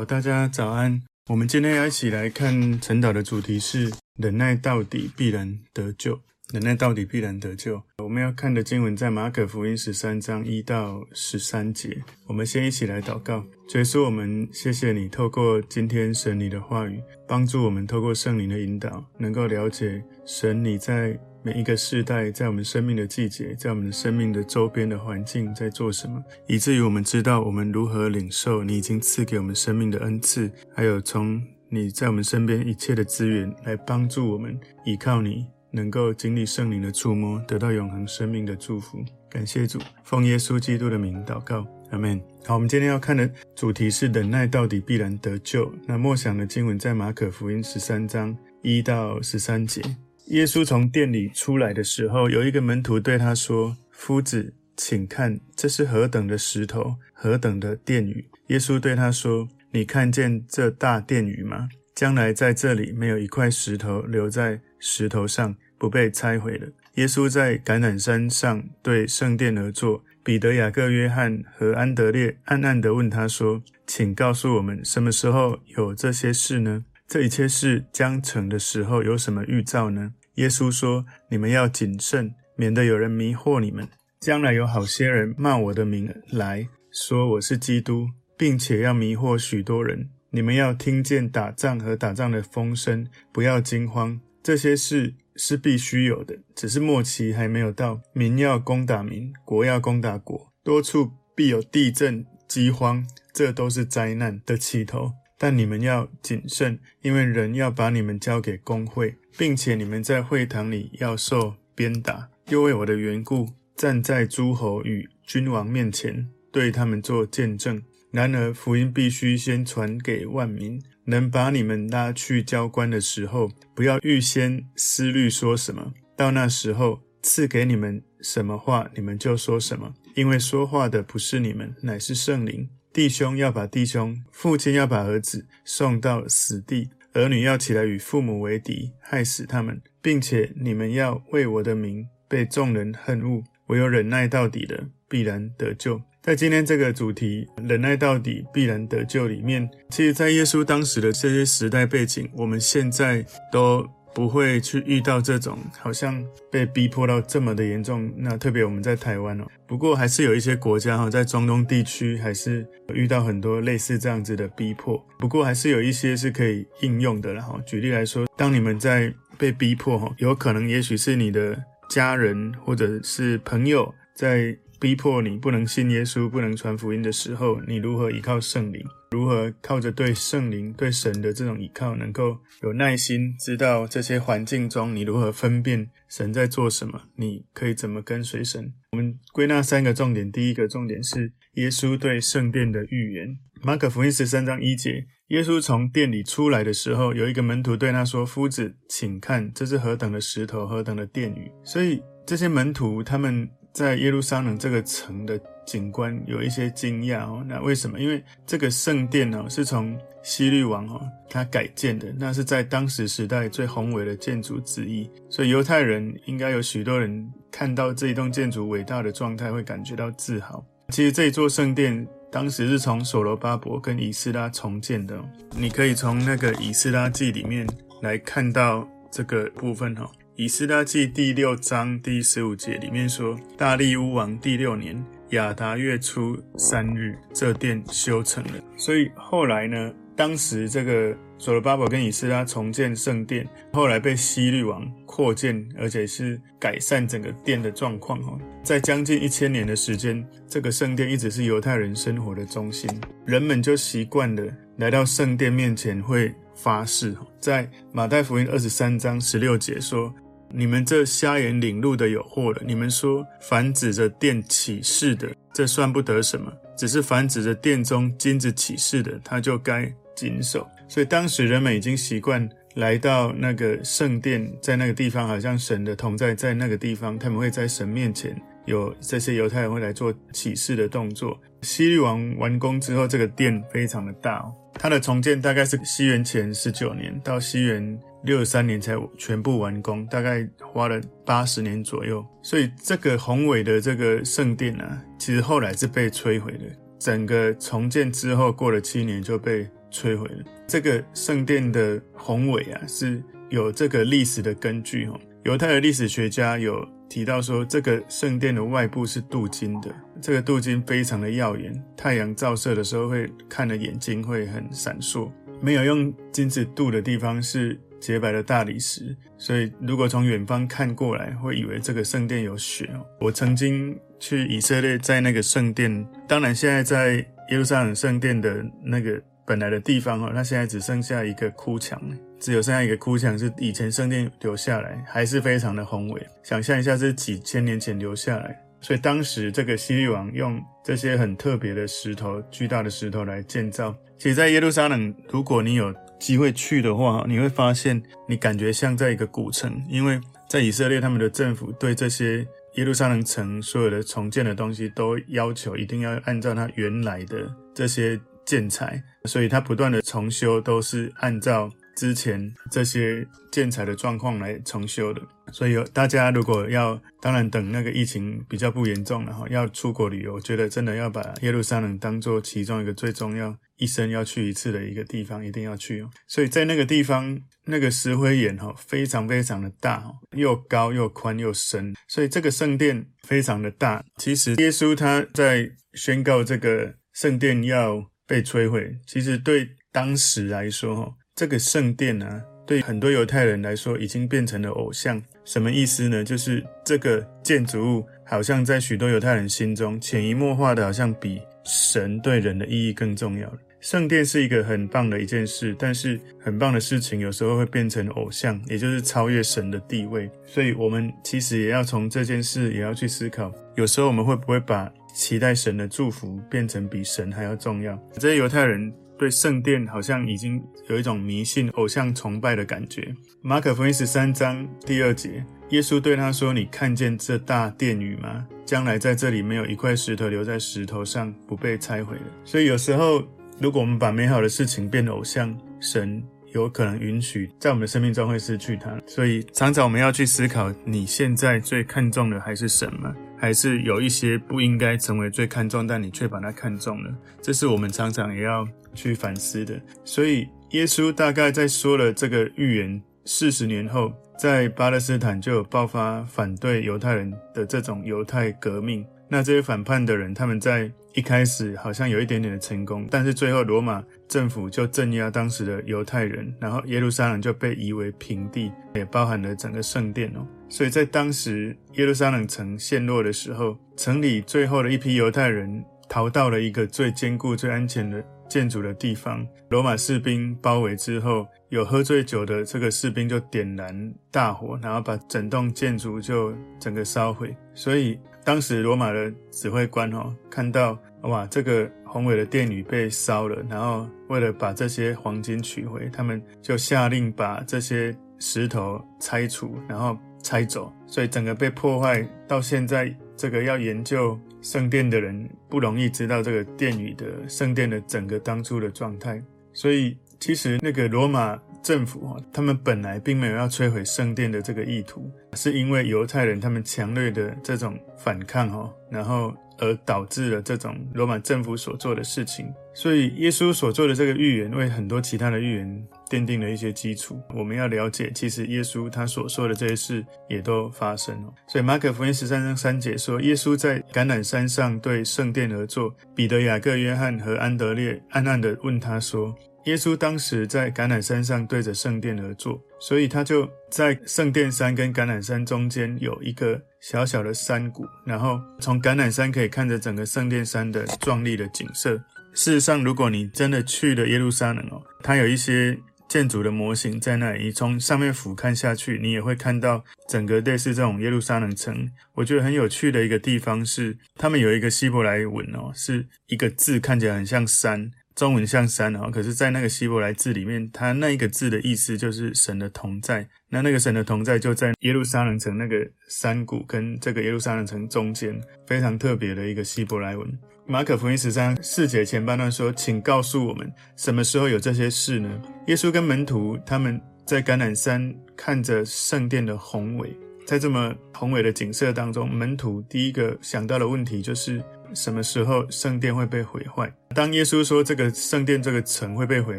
好，大家早安。我们今天要一起来看晨祷的主题是忍耐到底，必然得救。忍耐到底，必然得救。我们要看的经文在马可福音十三章一到十三节。我们先一起来祷告。主耶稣，我们谢谢你，透过今天神你的话语，帮助我们透过圣灵的引导，能够了解神你在每一个世代，在我们生命的季节，在我们生命的周边的环境在做什么，以至于我们知道我们如何领受你已经赐给我们生命的恩赐，还有从你在我们身边一切的资源来帮助我们依靠你。能够经历圣灵的触摸，得到永恒生命的祝福。感谢主，奉耶稣基督的名祷告，阿门。好，我们今天要看的主题是忍耐到底，必然得救。那默想的经文在马可福音十三章一到十三节。耶稣从殿里出来的时候，有一个门徒对他说：“夫子，请看，这是何等的石头，何等的殿宇。”耶稣对他说：“你看见这大殿宇吗？将来在这里没有一块石头留在。”石头上不被拆毁了。耶稣在橄榄山上对圣殿而坐，彼得、雅各、约翰和安德烈暗暗地问他说：“请告诉我们，什么时候有这些事呢？这一切事将成的时候有什么预兆呢？”耶稣说：“你们要谨慎，免得有人迷惑你们。将来有好些人冒我的名来说我是基督，并且要迷惑许多人。你们要听见打仗和打仗的风声，不要惊慌。”这些事是必须有的，只是末期还没有到。民要攻打民，国要攻打国，多处必有地震、饥荒，这都是灾难的起头。但你们要谨慎，因为人要把你们交给公会，并且你们在会堂里要受鞭打，又为我的缘故站在诸侯与君王面前，对他们做见证。然而福音必须先传给万民。能把你们拉去交官的时候，不要预先思虑说什么。到那时候，赐给你们什么话，你们就说什么。因为说话的不是你们，乃是圣灵。弟兄要把弟兄，父亲要把儿子送到死地，儿女要起来与父母为敌，害死他们，并且你们要为我的名被众人恨恶。唯有忍耐到底的，必然得救。在今天这个主题“忍耐到底，必然得救”里面，其实，在耶稣当时的这些时代背景，我们现在都不会去遇到这种好像被逼迫到这么的严重。那特别我们在台湾哦，不过还是有一些国家哈，在中东地区还是遇到很多类似这样子的逼迫。不过还是有一些是可以应用的了哈。举例来说，当你们在被逼迫哈，有可能也许是你的家人或者是朋友在。逼迫你不能信耶稣，不能传福音的时候，你如何依靠圣灵？如何靠着对圣灵、对神的这种依靠，能够有耐心，知道这些环境中你如何分辨神在做什么？你可以怎么跟随神？我们归纳三个重点。第一个重点是耶稣对圣殿的预言。马可福音十三章一节，耶稣从殿里出来的时候，有一个门徒对他说：“夫子，请看，这是何等的石头，何等的殿宇。”所以这些门徒他们。在耶路撒冷这个城的景观有一些惊讶哦，那为什么？因为这个圣殿哦是从希律王哦他改建的，那是在当时时代最宏伟的建筑之一，所以犹太人应该有许多人看到这一栋建筑伟大的状态会感觉到自豪。其实这一座圣殿当时是从所罗巴伯跟以斯拉重建的，你可以从那个以斯拉记里面来看到这个部分哦。以斯拉记第六章第十五节里面说，大利乌王第六年亚达月初三日，这殿修成了。所以后来呢，当时这个所罗巴伯跟以斯拉重建圣殿，后来被希律王扩建，而且是改善整个殿的状况。哈，在将近一千年的时间，这个圣殿一直是犹太人生活的中心，人们就习惯了来到圣殿面前会发誓。在马太福音二十三章十六节说。你们这瞎眼领路的有祸了！你们说，凡指着殿起誓的，这算不得什么；只是凡指着殿中金子起誓的，他就该谨守。所以当时人们已经习惯来到那个圣殿，在那个地方，好像神的同在在那个地方，他们会在神面前有这些犹太人会来做起誓的动作。西律王完工之后，这个殿非常的大哦，它的重建大概是西元前十九年到西元。六三年才全部完工，大概花了八十年左右。所以这个宏伟的这个圣殿啊，其实后来是被摧毁的。整个重建之后，过了七年就被摧毁了。这个圣殿的宏伟啊，是有这个历史的根据哦。犹太的历史学家有提到说，这个圣殿的外部是镀金的，这个镀金非常的耀眼，太阳照射的时候会看的眼睛会很闪烁。没有用金子镀的地方是洁白的大理石，所以如果从远方看过来，会以为这个圣殿有雪哦。我曾经去以色列，在那个圣殿，当然现在在耶路撒冷圣殿的那个本来的地方哦，它现在只剩下一个哭墙。只有剩下一个哭墙，是以前圣殿留下来，还是非常的宏伟。想象一下，是几千年前留下来，所以当时这个希律王用这些很特别的石头、巨大的石头来建造。其实，在耶路撒冷，如果你有机会去的话，你会发现你感觉像在一个古城，因为在以色列，他们的政府对这些耶路撒冷城所有的重建的东西都要求一定要按照它原来的这些建材，所以它不断的重修都是按照。之前这些建材的状况来重修的，所以大家如果要，当然等那个疫情比较不严重了哈，要出国旅游，我觉得真的要把耶路撒冷当做其中一个最重要、一生要去一次的一个地方，一定要去哦。所以在那个地方，那个石灰岩哈，非常非常的大，又高又宽又深，所以这个圣殿非常的大。其实耶稣他在宣告这个圣殿要被摧毁，其实对当时来说哈。这个圣殿呢、啊，对很多犹太人来说已经变成了偶像。什么意思呢？就是这个建筑物好像在许多犹太人心中潜移默化的，好像比神对人的意义更重要。圣殿是一个很棒的一件事，但是很棒的事情有时候会变成偶像，也就是超越神的地位。所以，我们其实也要从这件事也要去思考，有时候我们会不会把期待神的祝福变成比神还要重要？这些犹太人。对圣殿好像已经有一种迷信、偶像崇拜的感觉。马可福音十三章第二节，耶稣对他说：“你看见这大殿宇吗？将来在这里没有一块石头留在石头上不被拆毁的。”所以有时候，如果我们把美好的事情变偶像，神有可能允许在我们的生命中会失去它。所以常常我们要去思考：你现在最看重的还是什么？还是有一些不应该成为最看重，但你却把它看重了？这是我们常常也要。去反思的，所以耶稣大概在说了这个预言四十年后，在巴勒斯坦就有爆发反对犹太人的这种犹太革命。那这些反叛的人，他们在一开始好像有一点点的成功，但是最后罗马政府就镇压当时的犹太人，然后耶路撒冷就被夷为平地，也包含了整个圣殿哦。所以在当时耶路撒冷城陷落的时候，城里最后的一批犹太人逃到了一个最坚固、最安全的。建筑的地方，罗马士兵包围之后，有喝醉酒的这个士兵就点燃大火，然后把整栋建筑就整个烧毁。所以当时罗马的指挥官哦，看到哇，这个宏伟的殿宇被烧了，然后为了把这些黄金取回，他们就下令把这些石头拆除，然后拆走。所以整个被破坏到现在。这个要研究圣殿的人不容易知道这个殿宇的圣殿的整个当初的状态，所以其实那个罗马政府哈，他们本来并没有要摧毁圣殿的这个意图，是因为犹太人他们强烈的这种反抗哈，然后。而导致了这种罗马政府所做的事情，所以耶稣所做的这个预言，为很多其他的预言奠定了一些基础。我们要了解，其实耶稣他所说的这些事也都发生了。所以马可福音十三章三节说，耶稣在橄榄山上对圣殿而坐，彼得、雅各、约翰和安德烈暗暗地问他说。耶稣当时在橄榄山上对着圣殿而坐，所以他就在圣殿山跟橄榄山中间有一个小小的山谷，然后从橄榄山可以看着整个圣殿山的壮丽的景色。事实上，如果你真的去了耶路撒冷哦，它有一些建筑的模型在那里，你从上面俯瞰下去，你也会看到整个类似这种耶路撒冷城。我觉得很有趣的一个地方是，他们有一个希伯来文哦，是一个字看起来很像山。中文像山啊，可是，在那个希伯来字里面，它那一个字的意思就是神的同在。那那个神的同在就在耶路撒冷城那个山谷跟这个耶路撒冷城中间，非常特别的一个希伯来文。马可福音十三四节前半段说：“请告诉我们，什么时候有这些事呢？”耶稣跟门徒他们在橄榄山看着圣殿的宏伟，在这么宏伟的景色当中，门徒第一个想到的问题就是：什么时候圣殿会被毁坏？当耶稣说这个圣殿这个城会被毁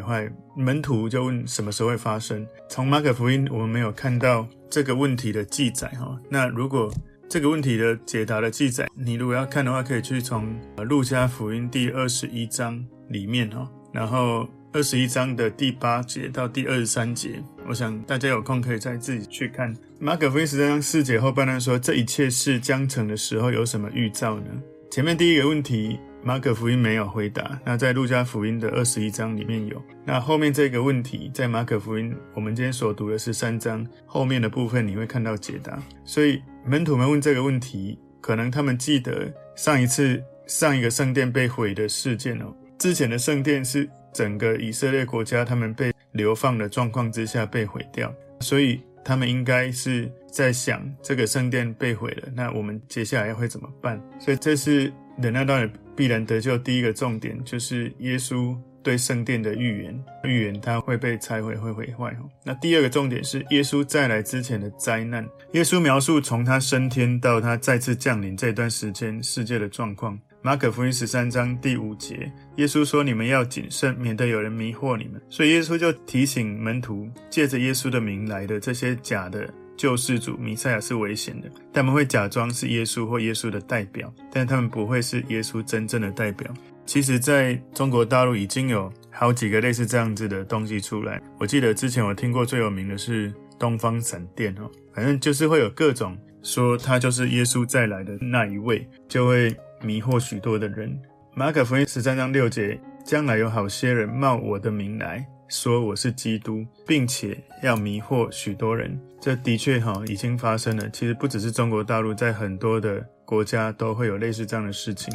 坏，门徒就问什么时候会发生？从马可福音我们没有看到这个问题的记载哈。那如果这个问题的解答的记载，你如果要看的话，可以去从路加福音第二十一章里面哦，然后二十一章的第八节到第二十三节，我想大家有空可以再自己去看。马可福音十三章四节后半段说，这一切是将成的时候有什么预兆呢？前面第一个问题，马可福音没有回答。那在路加福音的二十一章里面有。那后面这个问题，在马可福音我们今天所读的是三章后面的部分，你会看到解答。所以门徒们问这个问题，可能他们记得上一次上一个圣殿被毁的事件哦。之前的圣殿是整个以色列国家他们被流放的状况之下被毁掉，所以他们应该是。在想这个圣殿被毁了，那我们接下来会怎么办？所以这是忍耐到底必然得救第一个重点，就是耶稣对圣殿的预言，预言它会被拆毁，会毁坏。那第二个重点是耶稣再来之前的灾难，耶稣描述从他升天到他再次降临这段时间世界的状况。马可福音十三章第五节，耶稣说：“你们要谨慎，免得有人迷惑你们。”所以耶稣就提醒门徒，借着耶稣的名来的这些假的。救世主弥赛亚是危险的，他们会假装是耶稣或耶稣的代表，但他们不会是耶稣真正的代表。其实，在中国大陆已经有好几个类似这样子的东西出来。我记得之前我听过最有名的是东方闪电哦，反正就是会有各种说他就是耶稣再来的那一位，就会迷惑许多的人。马可福音十三章六节，将来有好些人冒我的名来。说我是基督，并且要迷惑许多人，这的确哈已经发生了。其实不只是中国大陆，在很多的国家都会有类似这样的事情。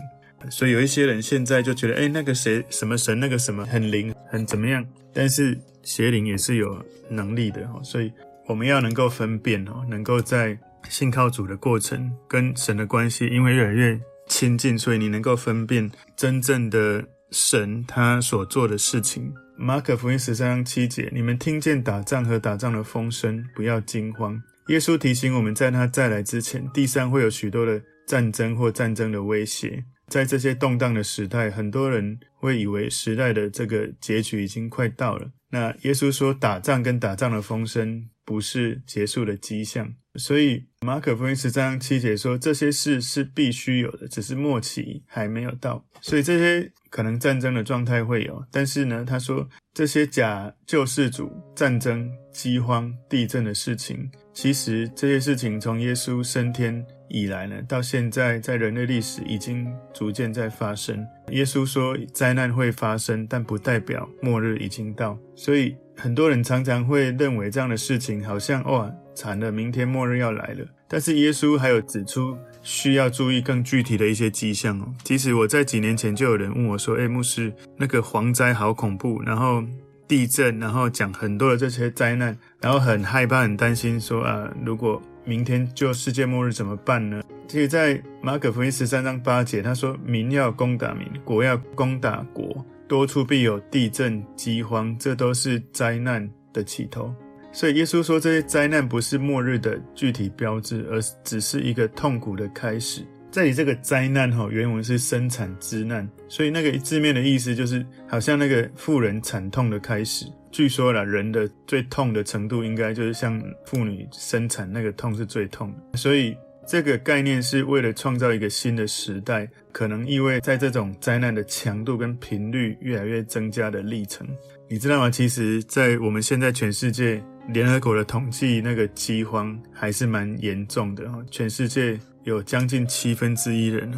所以有一些人现在就觉得，哎，那个谁什么神，那个什么很灵，很怎么样？但是邪灵也是有能力的哈。所以我们要能够分辨哦，能够在信靠主的过程跟神的关系，因为越来越亲近，所以你能够分辨真正的神他所做的事情。马可福音十三章七节，你们听见打仗和打仗的风声，不要惊慌。耶稣提醒我们在他再来之前，地上会有许多的战争或战争的威胁。在这些动荡的时代，很多人会以为时代的这个结局已经快到了。那耶稣说，打仗跟打仗的风声不是结束的迹象。所以马可福音十三章七节说，这些事是必须有的，只是末期还没有到。所以这些。可能战争的状态会有，但是呢，他说这些假救世主、战争、饥荒、地震的事情，其实这些事情从耶稣升天以来呢，到现在在人类历史已经逐渐在发生。耶稣说灾难会发生，但不代表末日已经到。所以很多人常常会认为这样的事情好像哇，惨了，明天末日要来了。但是耶稣还有指出。需要注意更具体的一些迹象哦。其实我在几年前就有人问我说：“诶，牧师，那个蝗灾好恐怖，然后地震，然后讲很多的这些灾难，然后很害怕、很担心，说啊，如果明天就世界末日怎么办呢？”其实，在马可福音十三章八节，他说：“民要攻打民，国要攻打国，多处必有地震、饥荒，这都是灾难的起头。”所以耶稣说，这些灾难不是末日的具体标志，而是只是一个痛苦的开始。这里这个灾难哈，原文是生产之难，所以那个字面的意思就是，好像那个妇人惨痛的开始。据说啦，人的最痛的程度，应该就是像妇女生产那个痛是最痛。所以这个概念是为了创造一个新的时代，可能意味在这种灾难的强度跟频率越来越增加的历程。你知道吗？其实，在我们现在全世界。联合国的统计，那个饥荒还是蛮严重的。全世界有将近七分之一人，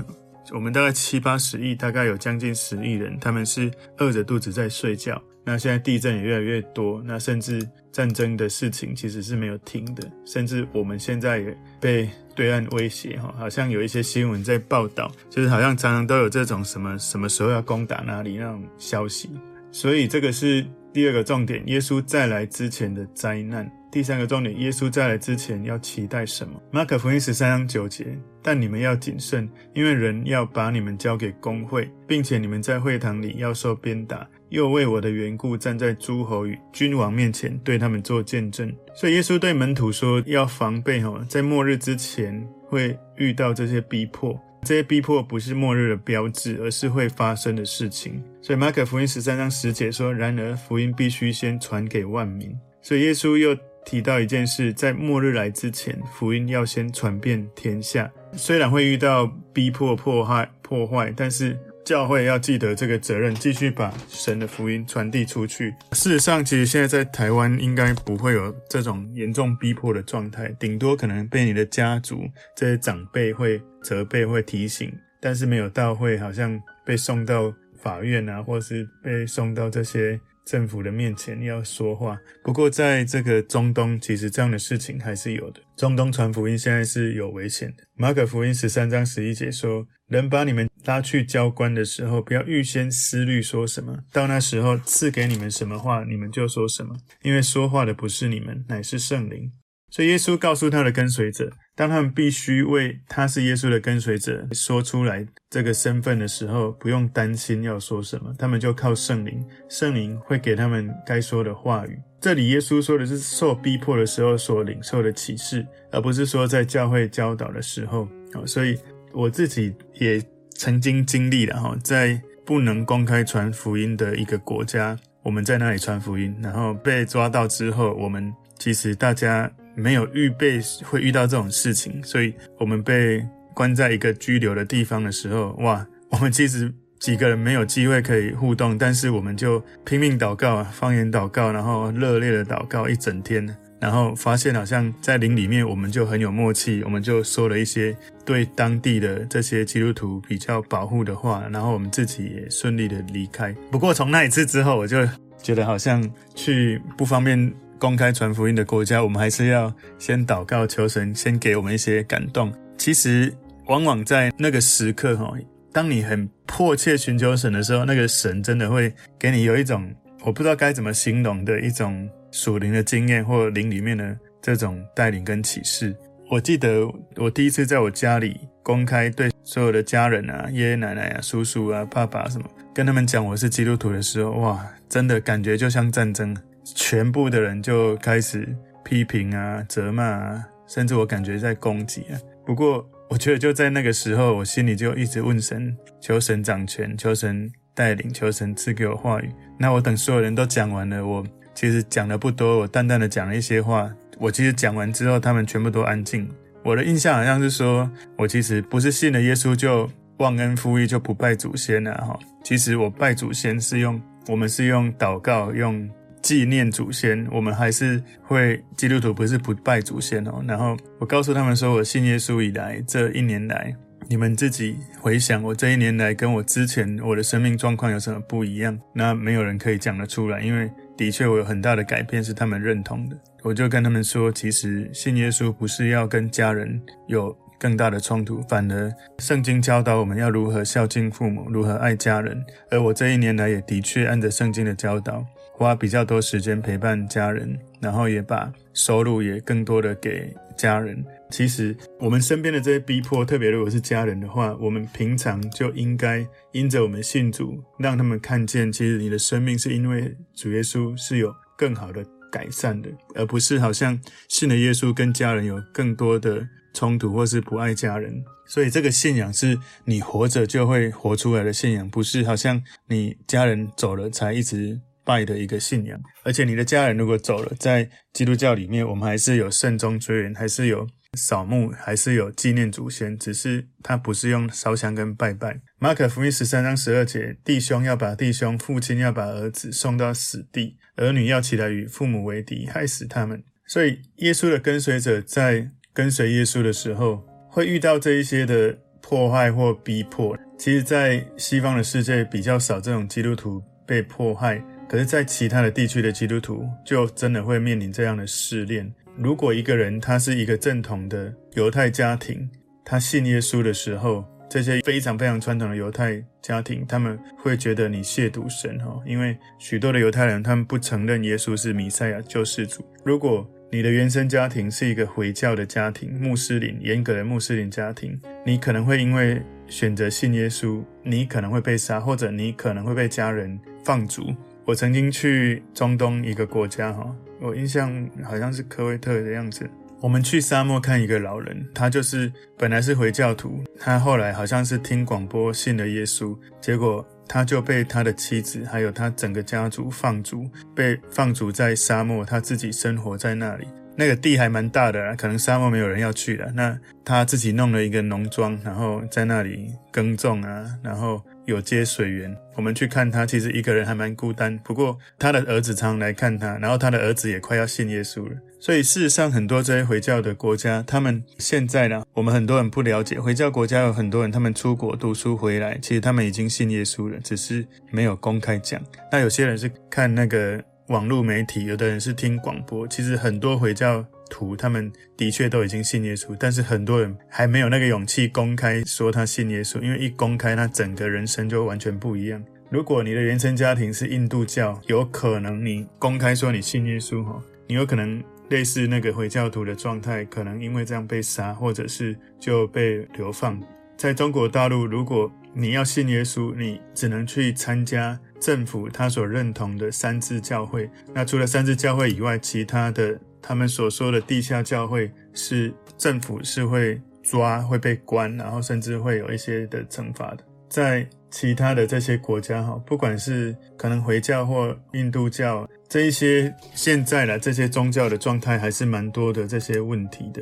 我们大概七八十亿，大概有将近十亿人，他们是饿着肚子在睡觉。那现在地震也越来越多，那甚至战争的事情其实是没有停的，甚至我们现在也被对岸威胁，哈，好像有一些新闻在报道，就是好像常常都有这种什么什么时候要攻打哪里那种消息。所以这个是。第二个重点，耶稣再来之前的灾难。第三个重点，耶稣再来之前要期待什么？马可福音十三章九节，但你们要谨慎，因为人要把你们交给公会，并且你们在会堂里要受鞭打，又为我的缘故站在诸侯与君王面前，对他们做见证。所以耶稣对门徒说，要防备哦，在末日之前会遇到这些逼迫。这些逼迫不是末日的标志，而是会发生的事情。所以马可福音十三章十节说：“然而福音必须先传给万民。”所以耶稣又提到一件事，在末日来之前，福音要先传遍天下。虽然会遇到逼迫、迫害、破坏，但是。教会要记得这个责任，继续把神的福音传递出去。事实上，其实现在在台湾应该不会有这种严重逼迫的状态，顶多可能被你的家族这些长辈会责备、会提醒，但是没有到会好像被送到法院啊，或是被送到这些。政府的面前要说话，不过在这个中东，其实这样的事情还是有的。中东传福音现在是有危险的。马可福音十三章十一节说：“人把你们拉去交官的时候，不要预先思虑说什么，到那时候赐给你们什么话，你们就说什么，因为说话的不是你们，乃是圣灵。”所以耶稣告诉他的跟随者，当他们必须为他是耶稣的跟随者说出来这个身份的时候，不用担心要说什么，他们就靠圣灵，圣灵会给他们该说的话语。这里耶稣说的是受逼迫的时候所领受的启示，而不是说在教会教导的时候。所以我自己也曾经经历了哈，在不能公开传福音的一个国家，我们在那里传福音，然后被抓到之后，我们其实大家。没有预备会遇到这种事情，所以我们被关在一个拘留的地方的时候，哇，我们其实几个人没有机会可以互动，但是我们就拼命祷告啊，方言祷告，然后热烈的祷告一整天，然后发现好像在灵里面我们就很有默契，我们就说了一些对当地的这些基督徒比较保护的话，然后我们自己也顺利的离开。不过从那一次之后，我就觉得好像去不方便。公开传福音的国家，我们还是要先祷告求神，先给我们一些感动。其实，往往在那个时刻，哈，当你很迫切寻求神的时候，那个神真的会给你有一种我不知道该怎么形容的一种属灵的经验，或灵里面的这种带领跟启示。我记得我第一次在我家里公开对所有的家人啊、爷爷奶奶啊、叔叔啊、爸爸什么，跟他们讲我是基督徒的时候，哇，真的感觉就像战争。全部的人就开始批评啊、责骂啊，甚至我感觉在攻击啊。不过，我觉得就在那个时候，我心里就一直问神，求神掌权，求神带领，求神赐给我话语。那我等所有人都讲完了，我其实讲的不多，我淡淡的讲了一些话。我其实讲完之后，他们全部都安静。我的印象好像是说，我其实不是信了耶稣就忘恩负义，就不拜祖先了哈。其实我拜祖先是用，我们是用祷告用。纪念祖先，我们还是会基督徒不是不拜祖先哦。然后我告诉他们说，我信耶稣以来这一年来，你们自己回想我这一年来跟我之前我的生命状况有什么不一样？那没有人可以讲得出来，因为的确我有很大的改变是他们认同的。我就跟他们说，其实信耶稣不是要跟家人有更大的冲突，反而圣经教导我们要如何孝敬父母，如何爱家人。而我这一年来也的确按着圣经的教导。花比较多时间陪伴家人，然后也把收入也更多的给家人。其实我们身边的这些逼迫，特别如果是家人的话，我们平常就应该因着我们信主，让他们看见，其实你的生命是因为主耶稣是有更好的改善的，而不是好像信了耶稣跟家人有更多的冲突，或是不爱家人。所以这个信仰是你活着就会活出来的信仰，不是好像你家人走了才一直。拜的一个信仰，而且你的家人如果走了，在基督教里面，我们还是有慎终追远，还是有扫墓，还是有纪念祖先，只是他不是用烧香跟拜拜。马可福音十三章十二节，弟兄要把弟兄，父亲要把儿子送到死地，儿女要起来与父母为敌，害死他们。所以，耶稣的跟随者在跟随耶稣的时候，会遇到这一些的迫害或逼迫。其实，在西方的世界比较少这种基督徒被迫害。可是，在其他的地区的基督徒，就真的会面临这样的试炼。如果一个人他是一个正统的犹太家庭，他信耶稣的时候，这些非常非常传统的犹太家庭，他们会觉得你亵渎神哈，因为许多的犹太人他们不承认耶稣是弥赛亚救世主。如果你的原生家庭是一个回教的家庭，穆斯林严格的穆斯林家庭，你可能会因为选择信耶稣，你可能会被杀，或者你可能会被家人放逐。我曾经去中东一个国家，哈，我印象好像是科威特的样子。我们去沙漠看一个老人，他就是本来是回教徒，他后来好像是听广播信了耶稣，结果他就被他的妻子还有他整个家族放逐，被放逐在沙漠，他自己生活在那里。那个地还蛮大的，可能沙漠没有人要去了，那他自己弄了一个农庄，然后在那里耕种啊，然后。有接水源，我们去看他，其实一个人还蛮孤单。不过他的儿子常常来看他，然后他的儿子也快要信耶稣了。所以事实上，很多这些回教的国家，他们现在呢，我们很多人不了解，回教国家有很多人，他们出国读书回来，其实他们已经信耶稣了，只是没有公开讲。那有些人是看那个网络媒体，有的人是听广播，其实很多回教。图他们的确都已经信耶稣，但是很多人还没有那个勇气公开说他信耶稣，因为一公开，他整个人生就完全不一样。如果你的原生家庭是印度教，有可能你公开说你信耶稣，哈，你有可能类似那个回教徒的状态，可能因为这样被杀，或者是就被流放。在中国大陆，如果你要信耶稣，你只能去参加政府他所认同的三自教会。那除了三自教会以外，其他的。他们所说的地下教会是政府是会抓，会被关，然后甚至会有一些的惩罚的。在其他的这些国家，哈，不管是可能回教或印度教这一些，现在的这些宗教的状态还是蛮多的这些问题的。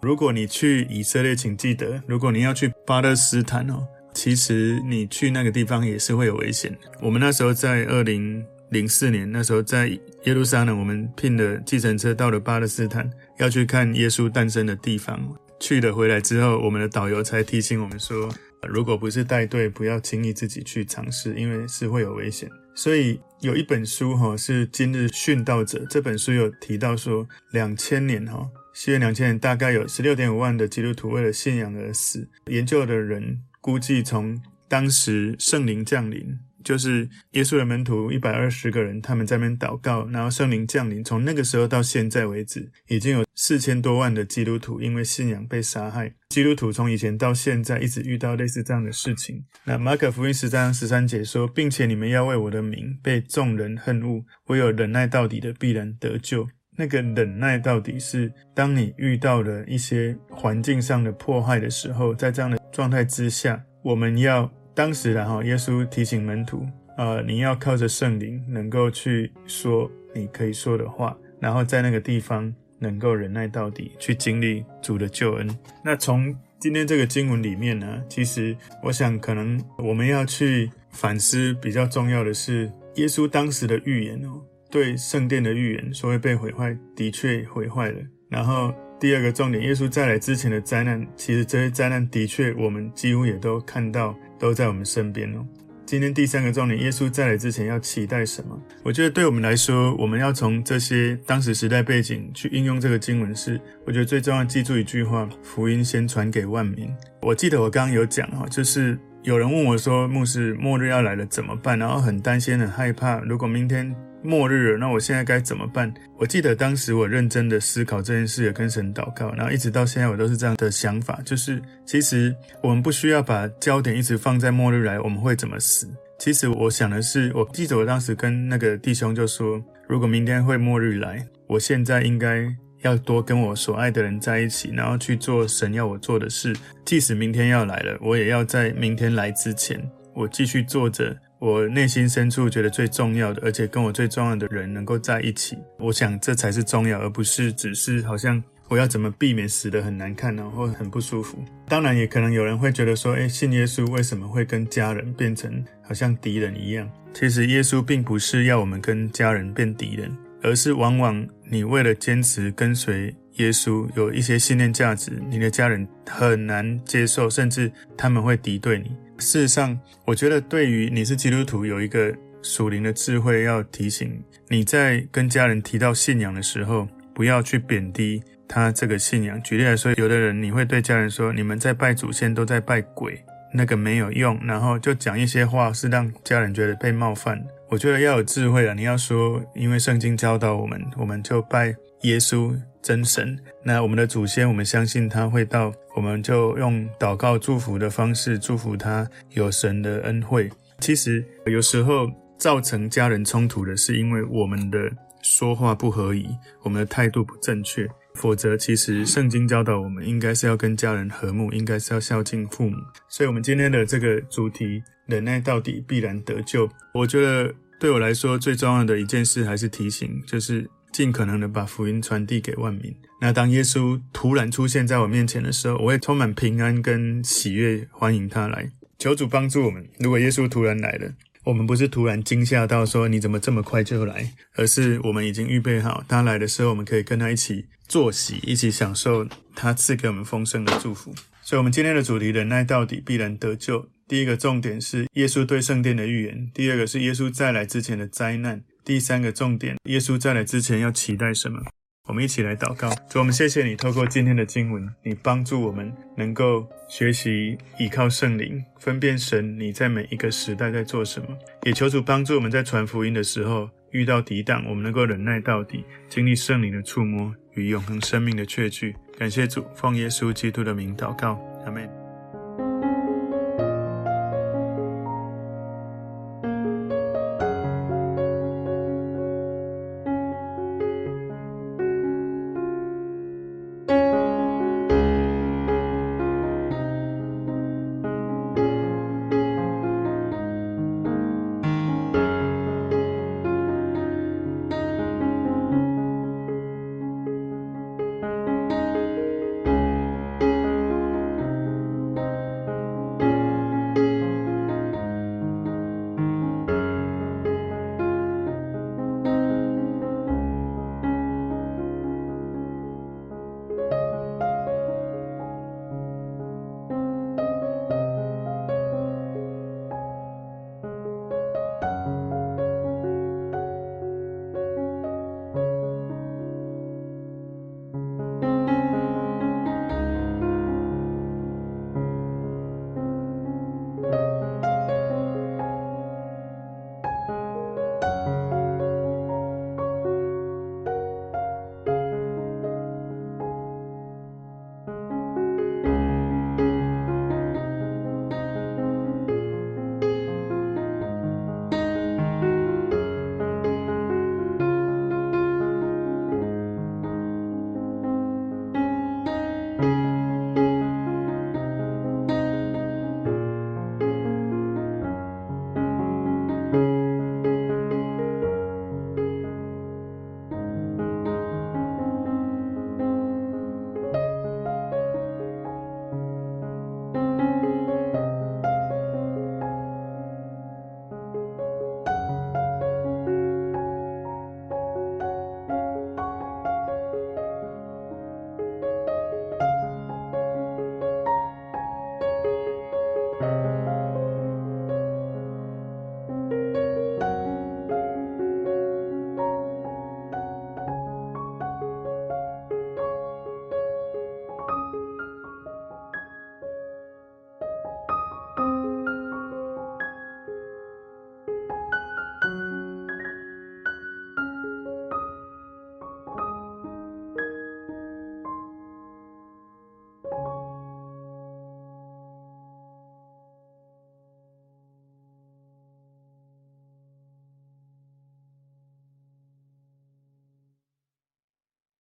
如果你去以色列，请记得，如果你要去巴勒斯坦哦，其实你去那个地方也是会有危险。我们那时候在二零。零四年那时候在耶路撒冷，我们聘了计程车到了巴勒斯坦，要去看耶稣诞生的地方。去了回来之后，我们的导游才提醒我们说，如果不是带队，不要轻易自己去尝试，因为是会有危险。所以有一本书哈，是今日殉道者这本书有提到说，两千年哈，西元两千年大概有十六点五万的基督徒为了信仰而死。研究的人估计，从当时圣灵降临。就是耶稣的门徒一百二十个人，他们在那边祷告，然后圣灵降临。从那个时候到现在为止，已经有四千多万的基督徒因为信仰被杀害。基督徒从以前到现在一直遇到类似这样的事情。那马可福音十章十三节说，并且你们要为我的名被众人恨恶，唯有忍耐到底的必然得救。那个忍耐到底是当你遇到了一些环境上的迫害的时候，在这样的状态之下，我们要。当时，然后耶稣提醒门徒，呃，你要靠着圣灵，能够去说你可以说的话，然后在那个地方能够忍耐到底，去经历主的救恩。那从今天这个经文里面呢，其实我想，可能我们要去反思比较重要的是，耶稣当时的预言哦，对圣殿的预言，所谓被毁坏，的确毁坏了。然后。第二个重点，耶稣再来之前的灾难，其实这些灾难的确我们几乎也都看到，都在我们身边哦。今天第三个重点，耶稣再来之前要期待什么？我觉得对我们来说，我们要从这些当时时代背景去应用这个经文是，我觉得最重要记住一句话：福音先传给万民。我记得我刚刚有讲哈，就是有人问我说，牧师，末日要来了怎么办？然后很担心、很害怕，如果明天。末日了，那我现在该怎么办？我记得当时我认真的思考这件事，也跟神祷告，然后一直到现在我都是这样的想法，就是其实我们不需要把焦点一直放在末日来，我们会怎么死？其实我想的是，我记得我当时跟那个弟兄就说，如果明天会末日来，我现在应该要多跟我所爱的人在一起，然后去做神要我做的事。即使明天要来了，我也要在明天来之前，我继续做着。我内心深处觉得最重要的，而且跟我最重要的人能够在一起，我想这才是重要，而不是只是好像我要怎么避免死得很难看，然后很不舒服。当然，也可能有人会觉得说，诶，信耶稣为什么会跟家人变成好像敌人一样？其实耶稣并不是要我们跟家人变敌人，而是往往你为了坚持跟随耶稣，有一些信念价值，你的家人很难接受，甚至他们会敌对你。事实上，我觉得对于你是基督徒，有一个属灵的智慧要提醒你在跟家人提到信仰的时候，不要去贬低他这个信仰。举例来说，有的人你会对家人说：“你们在拜祖先，都在拜鬼，那个没有用。”然后就讲一些话，是让家人觉得被冒犯。我觉得要有智慧了，你要说，因为圣经教导我们，我们就拜耶稣。真神，那我们的祖先，我们相信他会到，我们就用祷告祝福的方式祝福他有神的恩惠。其实有时候造成家人冲突的是因为我们的说话不合宜，我们的态度不正确。否则，其实圣经教导我们应该是要跟家人和睦，应该是要孝敬父母。所以，我们今天的这个主题“忍耐到底，必然得救”，我觉得对我来说最重要的一件事还是提醒，就是尽可能的把福音传递给万民。那当耶稣突然出现在我面前的时候，我会充满平安跟喜悦，欢迎他来。求主帮助我们。如果耶稣突然来了，我们不是突然惊吓到说你怎么这么快就来，而是我们已经预备好，他来的时候，我们可以跟他一起坐席，一起享受他赐给我们丰盛的祝福。所以，我们今天的主题：忍耐到底，必然得救。第一个重点是耶稣对圣殿的预言；第二个是耶稣再来之前的灾难；第三个重点，耶稣再来之前要期待什么？我们一起来祷告，主，我们谢谢你，透过今天的经文，你帮助我们能够学习依靠圣灵，分辨神你在每一个时代在做什么。也求主帮助我们在传福音的时候遇到抵挡，我们能够忍耐到底，经历圣灵的触摸与永恒生命的确据。感谢主，奉耶稣基督的名祷告，阿门。